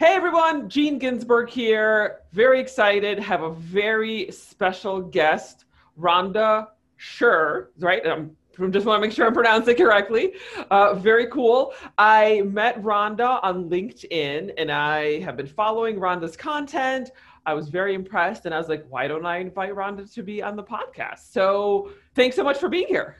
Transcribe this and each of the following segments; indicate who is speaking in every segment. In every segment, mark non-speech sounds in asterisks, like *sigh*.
Speaker 1: Hey everyone, Jean Ginsburg here. Very excited. Have a very special guest, Rhonda Sher, right? I'm just want to make sure I'm pronouncing it correctly. Uh, very cool. I met Rhonda on LinkedIn and I have been following Rhonda's content. I was very impressed and I was like, why don't I invite Rhonda to be on the podcast? So thanks so much for being here.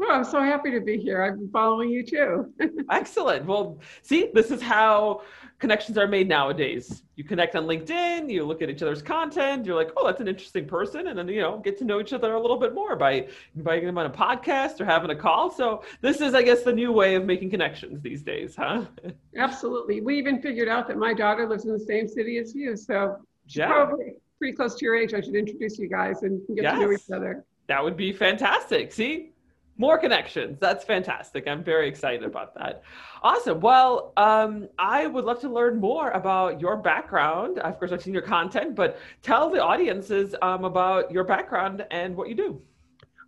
Speaker 2: Well, I'm so happy to be here. I've been following you too. *laughs*
Speaker 1: Excellent. Well, see, this is how connections are made nowadays. You connect on LinkedIn, you look at each other's content, you're like, oh, that's an interesting person. And then, you know, get to know each other a little bit more by inviting them on a podcast or having a call. So this is, I guess, the new way of making connections these days, huh? *laughs*
Speaker 2: Absolutely. We even figured out that my daughter lives in the same city as you. So yeah. probably pretty close to your age. I should introduce you guys and get yes. to know each other.
Speaker 1: That would be fantastic. See, more connections. That's fantastic. I'm very excited about that. Awesome. Well, um, I would love to learn more about your background. Of course, I've seen your content, but tell the audiences um, about your background and what you do.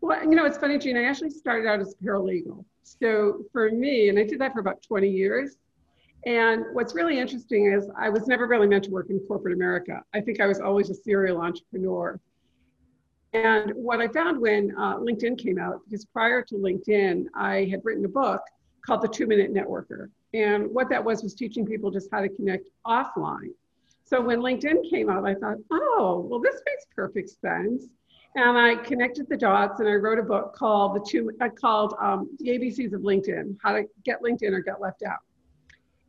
Speaker 2: Well, you know, it's funny, Jean. I actually started out as paralegal. So for me, and I did that for about 20 years. And what's really interesting is I was never really meant to work in corporate America. I think I was always a serial entrepreneur. And what I found when uh, LinkedIn came out, because prior to LinkedIn, I had written a book called The Two Minute Networker. And what that was was teaching people just how to connect offline. So when LinkedIn came out, I thought, oh, well, this makes perfect sense. And I connected the dots and I wrote a book called The Two uh, called um, The ABCs of LinkedIn: How to Get LinkedIn or Get Left Out.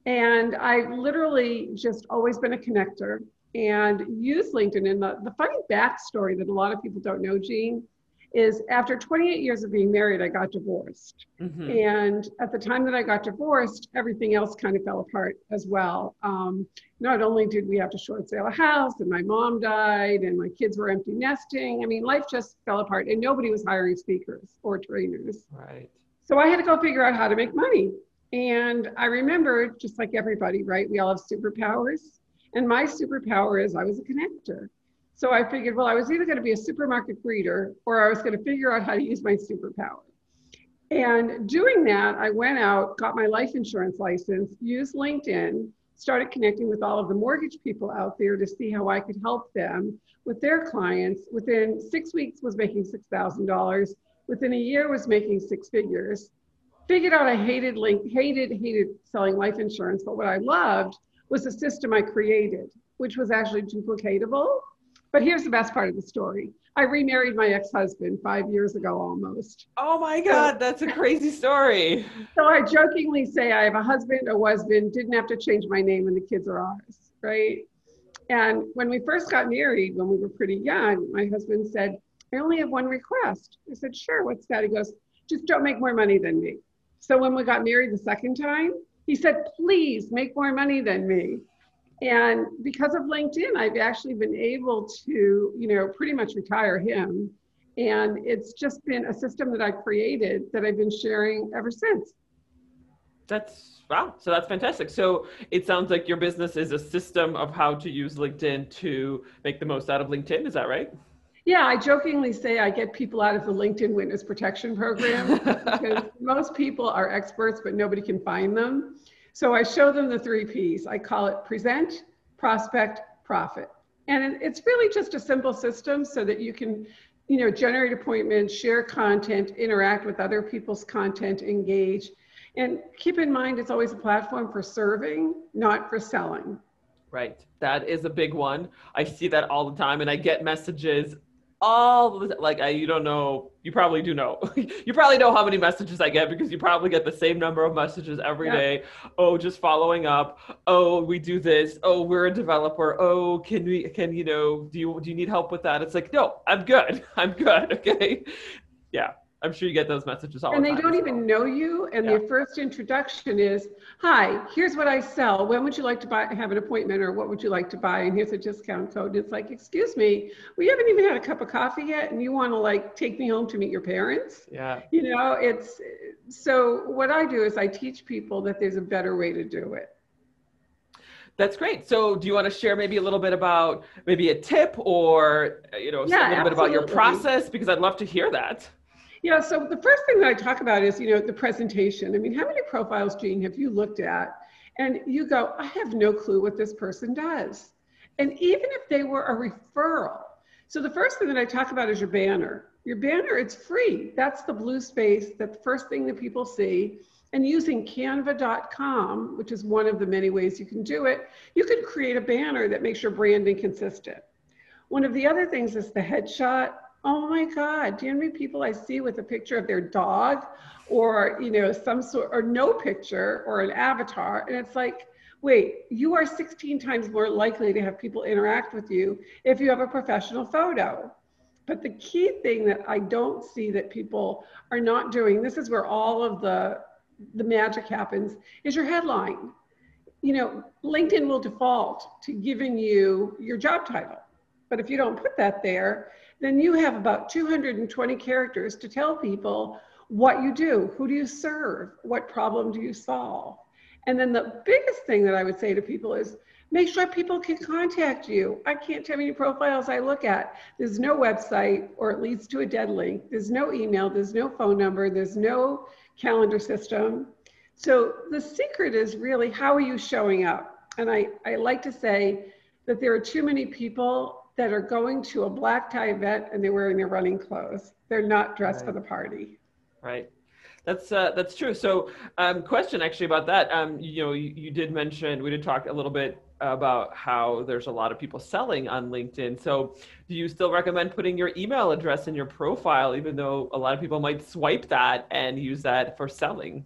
Speaker 2: And I literally just always been a connector and use LinkedIn. And the, the funny backstory that a lot of people don't know, Jean, is after 28 years of being married, I got divorced. Mm-hmm. And at the time that I got divorced, everything else kind of fell apart as well. Um, not only did we have to short sale a house, and my mom died, and my kids were empty nesting. I mean, life just fell apart, and nobody was hiring speakers or trainers.
Speaker 1: Right.
Speaker 2: So I had to go figure out how to make money. And I remember, just like everybody, right? We all have superpowers. And my superpower is I was a connector. So I figured, well, I was either going to be a supermarket greeter or I was going to figure out how to use my superpower. And doing that, I went out, got my life insurance license, used LinkedIn, started connecting with all of the mortgage people out there to see how I could help them with their clients. Within six weeks was making $6,000. Within a year was making six figures. Figured out I hated link, hated, hated selling life insurance, but what I loved was a system I created, which was actually duplicatable. But here's the best part of the story. I remarried my ex-husband five years ago almost.
Speaker 1: Oh my God, that's a crazy story. *laughs*
Speaker 2: So I jokingly say I have a husband, a husband, didn't have to change my name and the kids are ours, right? And when we first got married, when we were pretty young, my husband said, I only have one request. I said, sure, what's that? He goes, just don't make more money than me. So when we got married the second time, he said, please make more money than me. And because of LinkedIn, I've actually been able to, you know, pretty much retire him. And it's just been a system that I created that I've been sharing ever since.
Speaker 1: That's wow. So that's fantastic. So it sounds like your business is a system of how to use LinkedIn to make the most out of LinkedIn. Is that right?
Speaker 2: Yeah, I jokingly say I get people out of the LinkedIn Witness Protection Program because *laughs* most people are experts, but nobody can find them. So I show them the three P's. I call it present, prospect, profit. And it's really just a simple system so that you can, you know, generate appointments, share content, interact with other people's content, engage. And keep in mind, it's always a platform for serving, not for selling.
Speaker 1: Right. That is a big one. I see that all the time and I get messages all the like I, you don't know you probably do know. *laughs* You probably know how many messages i get because you probably get the same number of messages every yeah. day. oh just following up. Oh we do this. Oh we're a developer. Oh can we can you know do you do you need help with that? It's like no i'm good. *laughs* I'm good okay? *laughs* Yeah I'm sure you get those messages all
Speaker 2: and
Speaker 1: the
Speaker 2: time. And they don't even know you. And yeah. their first introduction is, "Hi, here's what I sell. When would you like to buy? Have an appointment, or what would you like to buy? And here's a discount code." And it's like, "Excuse me, we haven't even had a cup of coffee yet, and you want to like take me home to meet your parents?"
Speaker 1: Yeah.
Speaker 2: You know, it's so. What I do is I teach people that there's a better way to do it.
Speaker 1: That's great. So, do you want to share maybe a little bit about maybe a tip or you know yeah, a little absolutely. bit about your process because I'd love to hear that.
Speaker 2: Yeah, so the first thing that I talk about is, you know, the presentation. I mean, how many profiles, Jean, have you looked at and you go, I have no clue what this person does. And even if they were a referral. So the first thing that I talk about is your banner. Your banner, it's free. That's the blue space. That's the first thing that people see. And using canva.com, which is one of the many ways you can do it, you can create a banner that makes your branding consistent. One of the other things is the headshot oh my God, do you know how many people I see with a picture of their dog or, you know, some sort, or no picture or an avatar? And it's like, wait, you are 16 times more likely to have people interact with you if you have a professional photo. But the key thing that I don't see that people are not doing, this is where all of the, the magic happens, is your headline. You know, LinkedIn will default to giving you your job title. But if you don't put that there, then you have about 220 characters to tell people what you do, who do you serve, what problem do you solve. And then the biggest thing that I would say to people is make sure people can contact you. I can't tell you many profiles I look at. There's no website or it leads to a dead link. There's no email, there's no phone number, there's no calendar system. So the secret is really how are you showing up? And I, I like to say that there are too many people that are going to a black tie event and they're wearing their running clothes. They're not dressed right. for the party.
Speaker 1: Right. That's uh, that's true. So, um, question actually about that. Um, you know, you, you did mention we did talk a little bit about how there's a lot of people selling on LinkedIn. So, do you still recommend putting your email address in your profile, even though a lot of people might swipe that and use that for selling?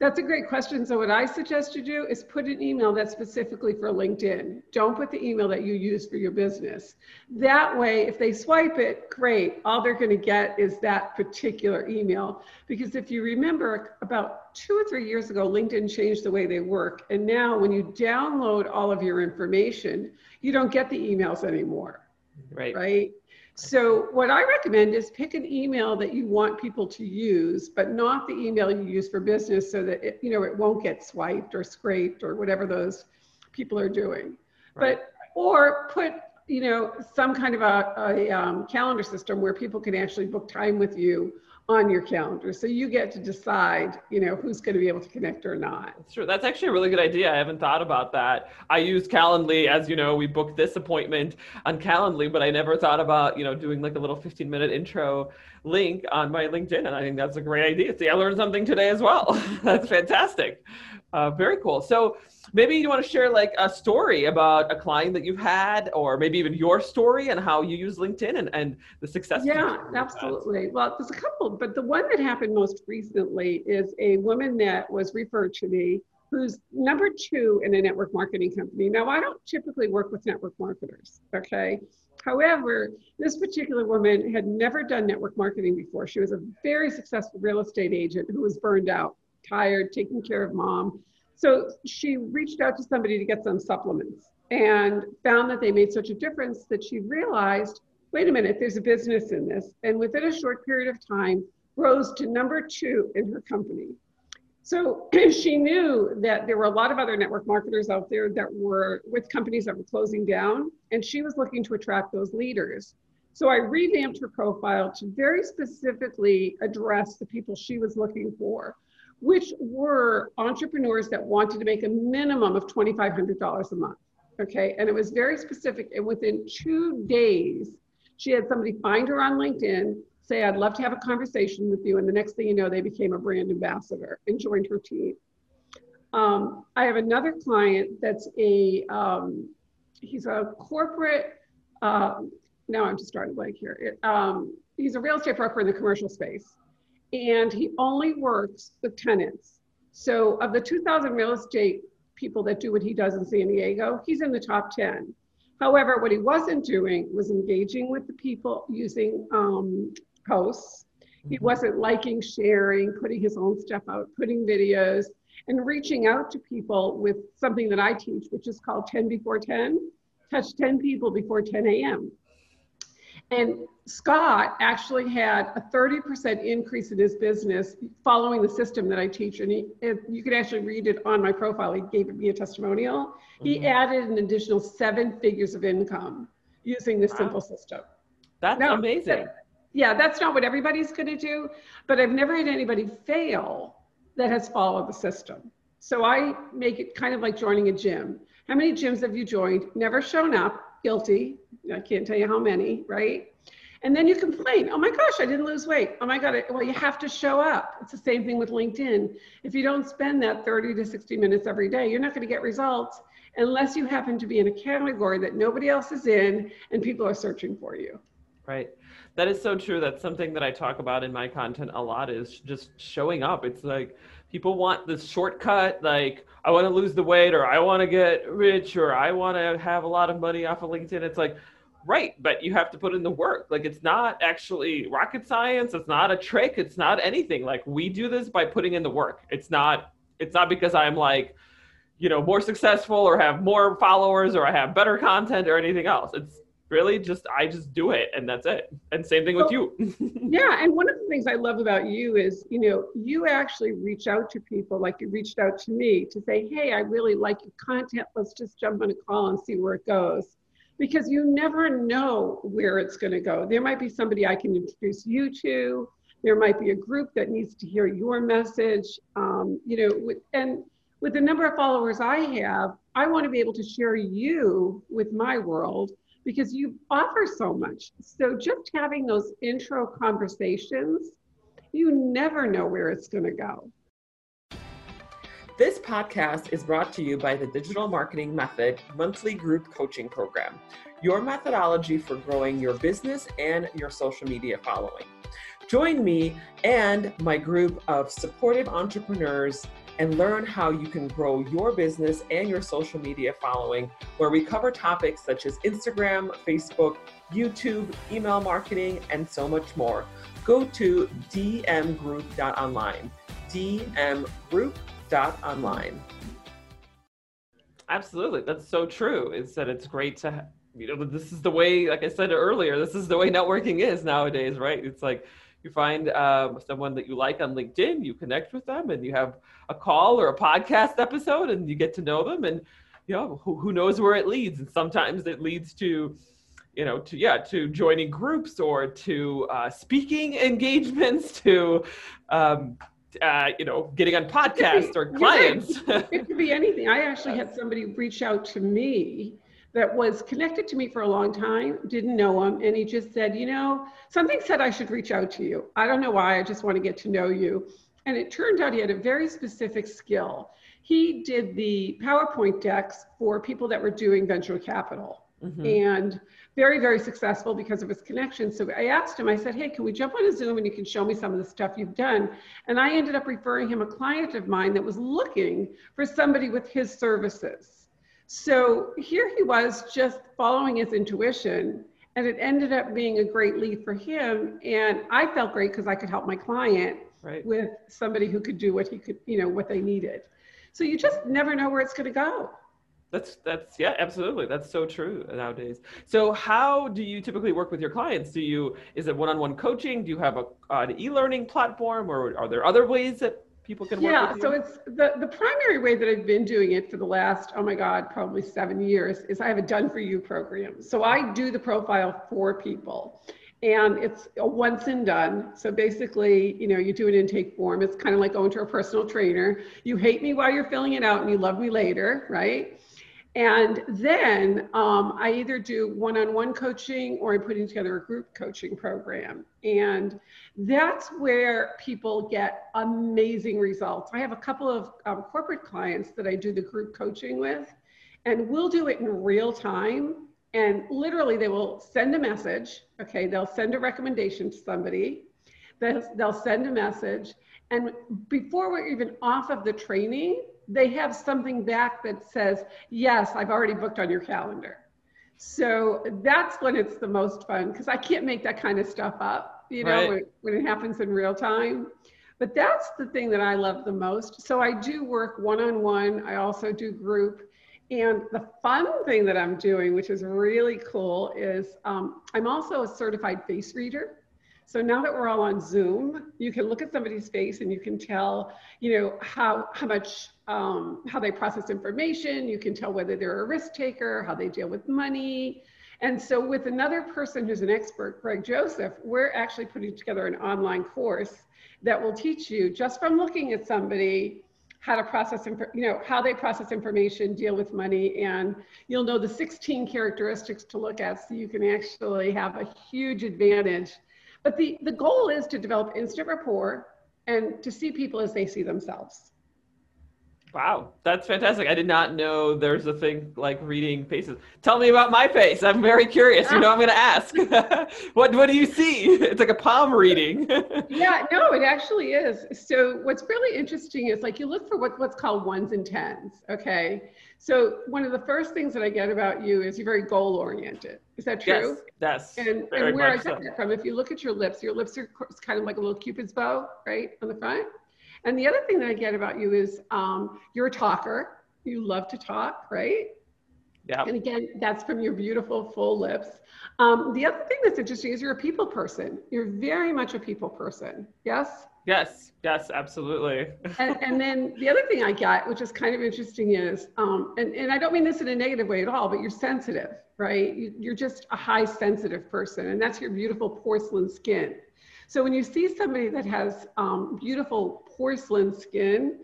Speaker 2: That's a great question. So what I suggest you do is put an email that's specifically for LinkedIn. Don't put the email that you use for your business. That way, if they swipe it, great. All they're going to get is that particular email. Because if you remember, about two or three years ago, LinkedIn changed the way they work. And now when you download all of your information, you don't get the emails anymore.
Speaker 1: Right.
Speaker 2: Right. So what I recommend is pick an email that you want people to use, but not the email you use for business so that it, you know, it won't get swiped or scraped or whatever those people are doing. Right. But, or put, you know, some kind of a, a um, calendar system where people can actually book time with you on your calendar. So you get to decide, you know, who's going to be able to connect or not.
Speaker 1: True. That's actually a really good idea. I haven't thought about that. I use Calendly, as you know, we booked this appointment on Calendly, but I never thought about, you know, doing like a little 15 minute intro link on my LinkedIn. And I think that's a great idea. See, I learned something today as well. *laughs* that's fantastic. Uh, very cool. So maybe you want to share like a story about a client that you've had, or maybe even your story and how you use LinkedIn and, and the success.
Speaker 2: Yeah, absolutely. Well, there's a couple, but the one that happened most recently is a woman that was referred to me who's number two in a network marketing company. Now, I don't typically work with network marketers, okay? However, this particular woman had never done network marketing before. She was a very successful real estate agent who was burned out tired, taking care of mom. So she reached out to somebody to get some supplements and found that they made such a difference that she realized wait a minute, there's a business in this. And within a short period of time, rose to number two in her company. So *clears throat* she knew that there were a lot of other network marketers out there that were with companies that were closing down, and she was looking to attract those leaders. So I revamped her profile to very specifically address the people she was looking for which were entrepreneurs that wanted to make a minimum of $2,500 a month. Okay. And it was very specific. And within two days, she had somebody find her on LinkedIn, say, I'd love to have a conversation with you. And the next thing you know, they became a brand ambassador and joined her team. Um, I have another client that's a, um, he's a corporate, um, now I'm just starting blank here. It, um, he's a real estate broker in the commercial space and he only works with tenants. So of the 2,000 real estate people that do what he does in San Diego, he's in the top 10. However, what he wasn't doing was engaging with the people using um, posts. He mm-hmm. wasn't liking, sharing, putting his own stuff out, putting videos, and reaching out to people with something that I teach, which is called 10 before 10. Touch 10 people before 10 a.m. And Scott actually had a 30% increase in his business following the system that I teach. And he, you can actually read it on my profile. He gave me a testimonial. Mm-hmm. He added an additional seven figures of income using this wow. simple system.
Speaker 1: That's now, amazing. That,
Speaker 2: yeah, that's not what everybody's going to do, but I've never had anybody fail that has followed the system. So I make it kind of like joining a gym. How many gyms have you joined? Never shown up, guilty. I can't tell you how many, right? And then you complain, oh my gosh, I didn't lose weight. Oh my God, well, you have to show up. It's the same thing with LinkedIn. If you don't spend that 30 to 60 minutes every day, you're not going to get results unless you happen to be in a category that nobody else is in and people are searching for you.
Speaker 1: Right. That is so true. That's something that I talk about in my content a lot is just showing up. It's like people want this shortcut, like I want to lose the weight or I want to get rich or I want to have a lot of money off of LinkedIn. It's like, right, but you have to put in the work. Like it's not actually rocket science. It's not a trick. It's not anything. Like we do this by putting in the work. It's not, it's not because I'm like, you know, more successful or have more followers or I have better content or anything else. It's really just I just do it and that's it. And same thing with you. *laughs*
Speaker 2: yeah, and one of the things I love about you is, you know, you actually reach out to people like you reached out to me to say, "Hey, I really like your content. Let's just jump on a call and see where it goes." Because you never know where it's going to go. There might be somebody I can introduce you to. There might be a group that needs to hear your message. Um, you know, with, and with the number of followers I have, I want to be able to share you with my world because you offer so much. So just having those intro conversations, you never know where it's going to go.
Speaker 1: This podcast is brought to you by the Digital Marketing Method monthly group coaching program, your methodology for growing your business and your social media following. Join me and my group of supportive entrepreneurs and learn how you can grow your business and your social media following, where we cover topics such as Instagram, Facebook, YouTube, email marketing, and so much more. Go to dmgroup.online. dmgroup.online. Absolutely. That's so true. Is that it's great to you know this is the way like i said earlier this is the way networking is nowadays right it's like you find uh, someone that you like on LinkedIn, you connect with them, and you have a call or a podcast episode, and you get to know them, and you know who, who knows where it leads. And sometimes it leads to, you know, to yeah, to joining groups or to uh, speaking *laughs* engagements, to um, uh, you know, getting on podcasts or clients. *laughs*
Speaker 2: it could be anything. I actually had somebody reach out to me that was connected to me for a long time, didn't know him, and he just said, you know, something said I should reach out to you. I don't know why, I just want to get to know you. And it turned out he had a very specific skill. He did the PowerPoint decks for people that were doing venture capital. Mm-hmm. And very, very successful because of his connection. So I asked him, I said, Hey, can we jump on a Zoom and you can show me some of the stuff you've done? And I ended up referring him a client of mine that was looking for somebody with his services. So here he was just following his intuition, and it ended up being a great lead for him. And I felt great because I could help my client right. with somebody who could do what he could, you know, what they needed. So you just never know where it's going to go.
Speaker 1: That's that's yeah, absolutely. That's so true nowadays. So how do you typically work with your clients? Do you is it one-on-one coaching? Do you have a an e-learning platform, or are there other ways that people can work with?
Speaker 2: yeah so it's the, the primary way that i've been doing it for the last oh my god probably seven years is i have a done for you program so i do the profile for people and it's a once and done so basically you know you do an intake form it's kind of like going to a personal trainer you hate me while you're filling it out and you love me later right and then um, I either do one on one coaching or I'm putting together a group coaching program. And that's where people get amazing results. I have a couple of um, corporate clients that I do the group coaching with, and we'll do it in real time. And literally, they will send a message. Okay, they'll send a recommendation to somebody, they'll, they'll send a message. And before we're even off of the training, they have something back that says, yes, I've already booked on your calendar. So that's when it's the most fun because I can't make that kind of stuff up. you know, right. when, when it happens in real time. But that's the thing that I love the most. So I do work one on one, I also do group. And the fun thing that I'm doing, which is really cool, is um, I'm also a certified face reader. So now that we're all on Zoom, you can look at somebody's face and you can tell, you know, how how much um, how they process information. You can tell whether they're a risk taker, how they deal with money. And so with another person who's an expert, Greg Joseph, we're actually putting together an online course that will teach you just from looking at somebody how to process, you know, how they process information, deal with money, and you'll know the 16 characteristics to look at so you can actually have a huge advantage. But the, the goal is to develop instant rapport and to see people as they see themselves.
Speaker 1: Wow, that's fantastic. I did not know there's a thing like reading faces. Tell me about my face. I'm very curious. You know, I'm going to ask. *laughs* what what do you see? *laughs* It's like a palm reading. *laughs*
Speaker 2: yeah, no, it actually is. So what's really interesting is like you look for what, what's called ones and tens. Okay. So one of the first things that I get about you is you're very goal oriented. Is that true?
Speaker 1: Yes.
Speaker 2: Yes. And, and where I get so. that from, if you look at your lips, your lips are kind of like a little cupid's bow, right, on the front. And the other thing that I get about you is um, you're a talker. You love to talk, right?
Speaker 1: Yeah.
Speaker 2: And again, that's from your beautiful full lips. Um, the other thing that's interesting is you're a people person. You're very much a people person. Yes?
Speaker 1: Yes, yes, absolutely. *laughs*
Speaker 2: and, and, then the other thing I get, which is kind of interesting, is, um, and, and I don't mean this in a negative way at all, but you're sensitive, right? You, you're just a high sensitive person, and that's your beautiful porcelain skin. So when you see somebody that has um, beautiful porcelain skin,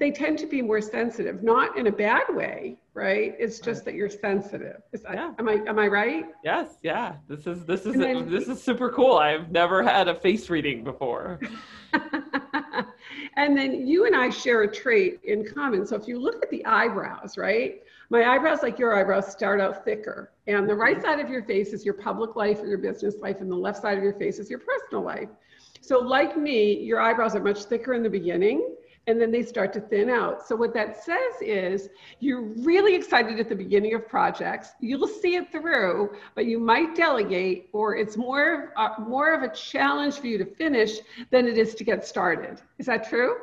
Speaker 2: they tend to be more sensitive, not in a bad way, right? It's just right. that you're sensitive. Is yeah. Am I am I right?
Speaker 1: Yes. Yeah. This is this is then, this is super cool. I've never had a face reading before. *laughs* *laughs*
Speaker 2: and then you and I share a trait in common. So if you look at the eyebrows, right? My eyebrows, like your eyebrows, start out thicker. And the right side of your face is your public life or your business life, and the left side of your face is your personal life. So, like me, your eyebrows are much thicker in the beginning and then they start to thin out. So, what that says is you're really excited at the beginning of projects, you'll see it through, but you might delegate, or it's more, uh, more of a challenge for you to finish than it is to get started. Is that true?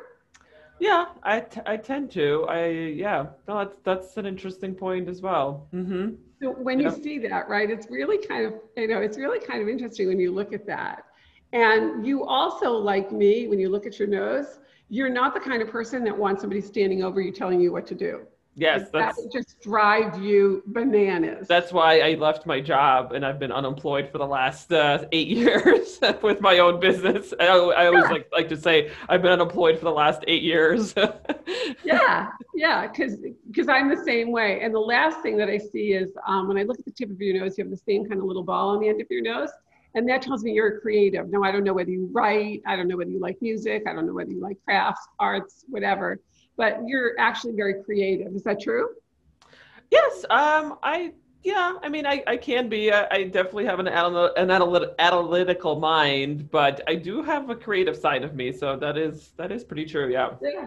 Speaker 1: Yeah, I, t- I tend to. I yeah, no, that's that's an interesting point as well. Mm-hmm.
Speaker 2: So when you see that, right, it's really kind of you know it's really kind of interesting when you look at that. And you also, like me, when you look at your nose, you're not the kind of person that wants somebody standing over you telling you what to do.
Speaker 1: Yes,
Speaker 2: that would just drive you bananas.
Speaker 1: That's why I left my job and I've been unemployed for the last uh, eight *laughs* years with my own business. I, I always like like to say I've been unemployed for the last eight years. *laughs*
Speaker 2: yeah, yeah, because because I'm the same way. And the last thing that I see is um, when I look at the tip of your nose, you have the same kind of little ball on the end of your nose. And that tells me you're a creative. Now, I don't know whether you write, I don't know whether you like music, I don't know whether you like crafts, arts, whatever but you're actually very creative. Is that true?
Speaker 1: Yes. Um, I yeah, I mean, I, I can be. I, I definitely have an, anal- an analyt- analytical mind, but I do have a creative side of me. So that is that is pretty true. Yeah.
Speaker 2: Yeah.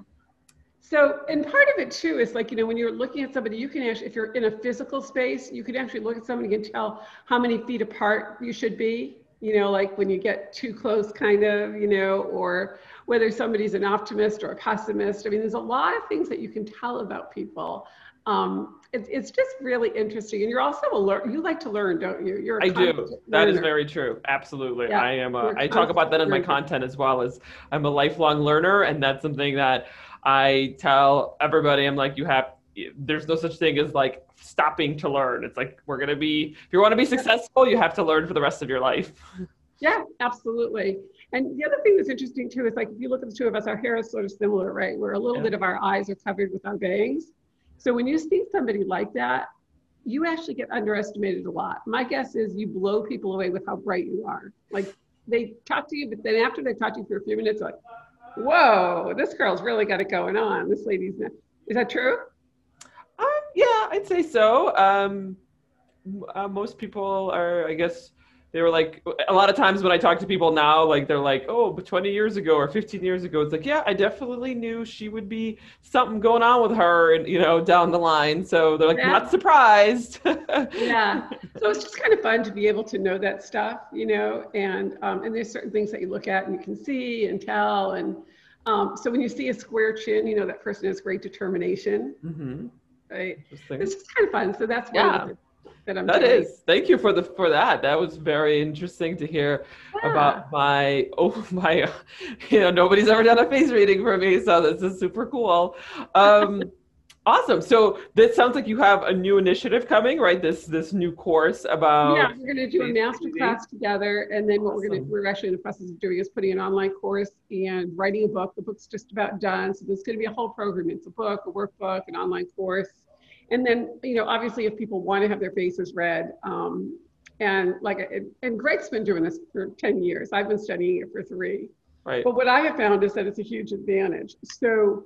Speaker 2: So, and part of it too is like, you know, when you're looking at somebody, you can actually, if you're in a physical space, you can actually look at somebody and tell how many feet apart you should be, you know, like when you get too close, kind of, you know, or whether somebody's an optimist or a pessimist. I mean, there's a lot of things that you can tell about people. Um, it, it's just really interesting. And you're also a learn. You like to learn, don't you? You're.
Speaker 1: I do. That is very true. Absolutely. Yeah. I am. A, I talk about that in my content as well as I'm a lifelong learner, and that's something that I tell everybody. I'm like, you have. There's no such thing as like stopping to learn. It's like we're gonna be. If you want to be successful, you have to learn for the rest of your life.
Speaker 2: Yeah, absolutely. And the other thing that's interesting too is like if you look at the two of us, our hair is sort of similar, right? Where a little yeah. bit of our eyes are covered with our bangs. So when you see somebody like that, you actually get underestimated a lot. My guess is you blow people away with how bright you are. Like they talk to you, but then after they talk to you for a few minutes, like, whoa, this girl's really got it going on. This lady's not. Is that true?
Speaker 1: Um, yeah, I'd say so. Um, uh, most people are, I guess, they were like a lot of times when I talk to people now, like they're like, oh, but 20 years ago or 15 years ago, it's like, yeah, I definitely knew she would be something going on with her, and you know, down the line. So they're like, yeah. not surprised. *laughs*
Speaker 2: yeah. So it's just kind of fun to be able to know that stuff, you know, and um, and there's certain things that you look at and you can see and tell, and um, so when you see a square chin, you know that person has great determination. Mm-hmm. Right. It's just kind of fun. So that's
Speaker 1: yeah that I'm that doing. is. Thank you for the for that. That was very interesting to hear yeah. about my oh *laughs* my you know nobody's ever done a face reading for me, so this is super cool. Um *laughs* awesome. So this sounds like you have a new initiative coming, right? This this new course about
Speaker 2: Yeah, we're gonna do a master class together and then what awesome. we're gonna we're actually in the process of doing is putting an online course and writing a book. The book's just about done. So there's gonna be a whole program. It's a book, a workbook, an online course and then, you know, obviously if people want to have their faces read, um, and like, and Greg's been doing this for 10 years. I've been studying it for three.
Speaker 1: Right.
Speaker 2: But what I have found is that it's a huge advantage. So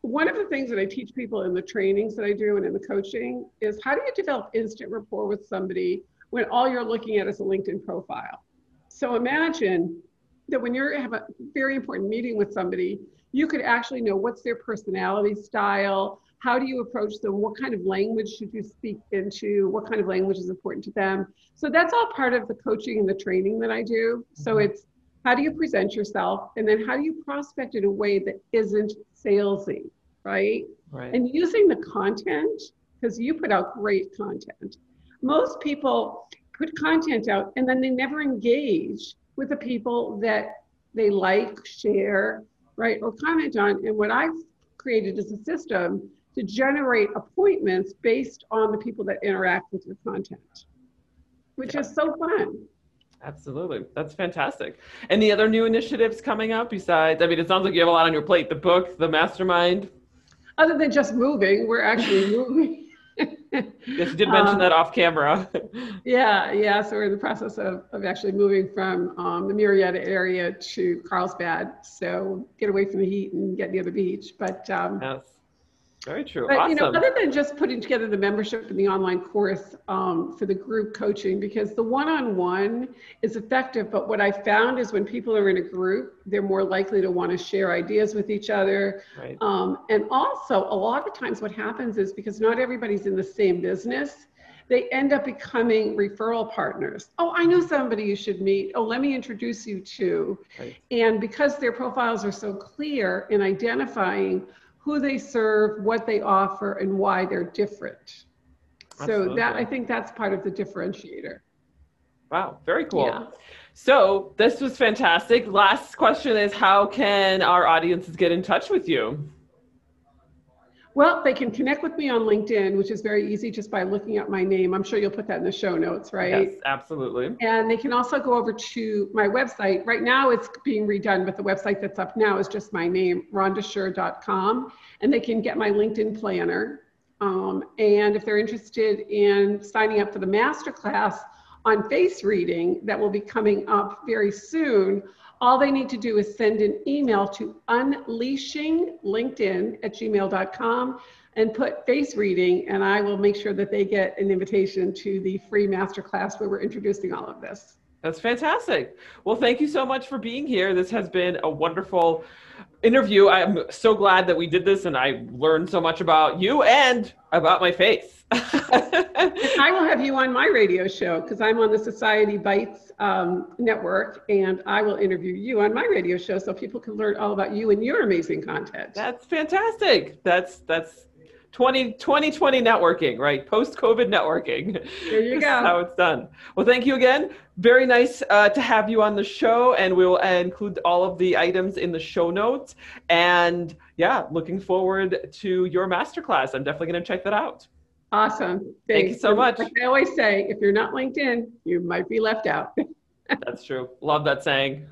Speaker 2: one of the things that I teach people in the trainings that I do and in the coaching is how do you develop instant rapport with somebody when all you're looking at is a LinkedIn profile? So imagine that when you have a very important meeting with somebody, you could actually know what's their personality style, how do you approach them? What kind of language should you speak into? What kind of language is important to them? So that's all part of the coaching and the training that i do. So mm-hmm. it's how do you present yourself and then how do you prospect in a way that isn't salesy right,
Speaker 1: right.
Speaker 2: and using the content because you put out great content. Most people put content out and then they never engage with the people that they like share right or comment on. And what i've created is a system to generate appointments based on the people that interact with your content, which yeah. is so fun.
Speaker 1: Absolutely. That's fantastic. Any other new initiatives coming up besides, I mean, it sounds like you have a lot on your plate the book, the mastermind.
Speaker 2: Other than just moving, we're actually *laughs* moving.
Speaker 1: yes, you did mention um, that off camera. *laughs*
Speaker 2: yeah, yeah. So we're in the process of, of actually moving from um, the Murrieta area to Carlsbad. So get away from the heat and get near the beach. But um,
Speaker 1: yes. Very true.
Speaker 2: But
Speaker 1: awesome.
Speaker 2: you know, other than just putting together the membership and the online course um, for the group coaching, because the one-on-one is effective. But what I found is when people are in a group, they're more likely to want to share ideas with each other.
Speaker 1: Right.
Speaker 2: Um, and also, a lot of times, what happens is because not everybody's in the same business, they end up becoming referral partners. Oh, I know somebody you should meet. Oh, let me introduce you to. Right. And because their profiles are so clear in identifying who they serve, what they offer, and why they're different. Absolutely. So that I think that's part of the differentiator.
Speaker 1: Wow, very cool. Yeah. So this was fantastic. Last question is how can our audiences get in touch with you?
Speaker 2: Well, they can connect with me on LinkedIn, which is very easy just by looking up my name. I'm sure you'll put that in the show notes, right?
Speaker 1: Yes, absolutely.
Speaker 2: And they can also go over to my website. Right now it's being redone, but the website that's up now is just my name, rhondasher.com. And they can get my LinkedIn planner. Um, and if they're interested in signing up for the masterclass on face reading that will be coming up very soon, all they need to do is send an email to unleashinglinkedin at gmail.com and put face reading, and I will make sure that they get an invitation to the free masterclass where we're introducing all of this.
Speaker 1: That's fantastic. Well, thank you so much for being here. This has been a wonderful interview. I'm so glad that we did this and I learned so much about you and about my face. *laughs*
Speaker 2: I will have you on my radio show because I'm on the Society Bites um, network and I will interview you on my radio show so people can learn all about you and your amazing content.
Speaker 1: That's fantastic. That's that's 20, 2020 networking, right? Post COVID networking.
Speaker 2: There you go.
Speaker 1: how it's done. Well, thank you again. Very nice uh, to have you on the show, and we will include all of the items in the show notes. And yeah, looking forward to your masterclass. I'm definitely going to check that out.
Speaker 2: Awesome.
Speaker 1: Thanks. Thank you so much.
Speaker 2: Like I always say, if you're not LinkedIn, you might be left out. *laughs*
Speaker 1: That's true. Love that saying.